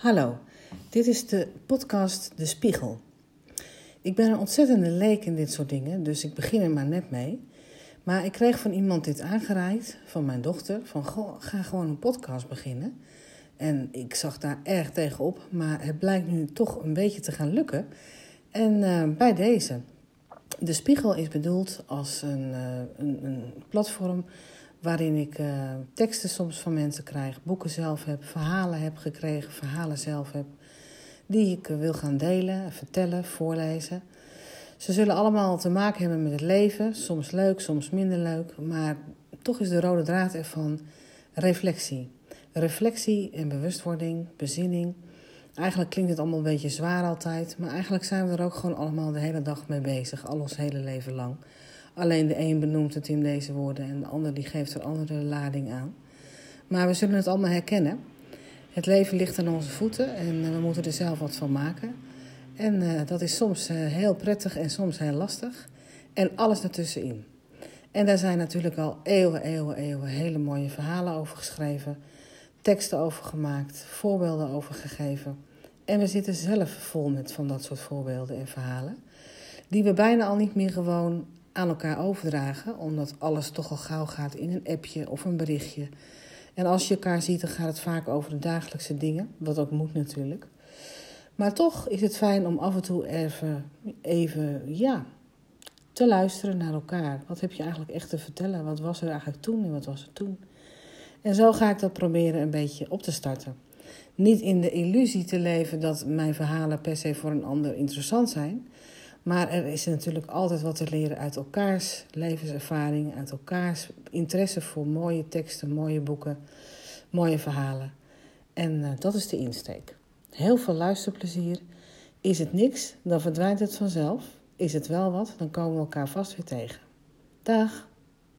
Hallo, dit is de podcast De Spiegel. Ik ben een ontzettende leek in dit soort dingen, dus ik begin er maar net mee. Maar ik kreeg van iemand dit aangereikt, van mijn dochter, van ga gewoon een podcast beginnen. En ik zag daar erg tegenop, maar het blijkt nu toch een beetje te gaan lukken. En uh, bij deze. De Spiegel is bedoeld als een, uh, een, een platform waarin ik uh, teksten soms van mensen krijg, boeken zelf heb, verhalen heb gekregen, verhalen zelf heb, die ik wil gaan delen, vertellen, voorlezen. Ze zullen allemaal te maken hebben met het leven, soms leuk, soms minder leuk, maar toch is de rode draad ervan reflectie. Reflectie en bewustwording, bezinning. Eigenlijk klinkt het allemaal een beetje zwaar altijd, maar eigenlijk zijn we er ook gewoon allemaal de hele dag mee bezig, al ons hele leven lang. Alleen de een benoemt het in deze woorden en de ander die geeft er andere lading aan. Maar we zullen het allemaal herkennen. Het leven ligt aan onze voeten en we moeten er zelf wat van maken. En uh, dat is soms uh, heel prettig en soms heel lastig. En alles ertussenin. En daar zijn natuurlijk al eeuwen, eeuwen, eeuwen hele mooie verhalen over geschreven. Teksten over gemaakt, voorbeelden over gegeven. En we zitten zelf vol met van dat soort voorbeelden en verhalen. Die we bijna al niet meer gewoon aan elkaar overdragen, omdat alles toch al gauw gaat in een appje of een berichtje. En als je elkaar ziet, dan gaat het vaak over de dagelijkse dingen, wat ook moet natuurlijk. Maar toch is het fijn om af en toe even, even ja, te luisteren naar elkaar. Wat heb je eigenlijk echt te vertellen? Wat was er eigenlijk toen en wat was er toen? En zo ga ik dat proberen een beetje op te starten. Niet in de illusie te leven dat mijn verhalen per se voor een ander interessant zijn. Maar er is natuurlijk altijd wat te leren uit elkaars levenservaring, uit elkaars interesse voor mooie teksten, mooie boeken, mooie verhalen. En uh, dat is de insteek. Heel veel luisterplezier. Is het niks, dan verdwijnt het vanzelf. Is het wel wat, dan komen we elkaar vast weer tegen. Dag!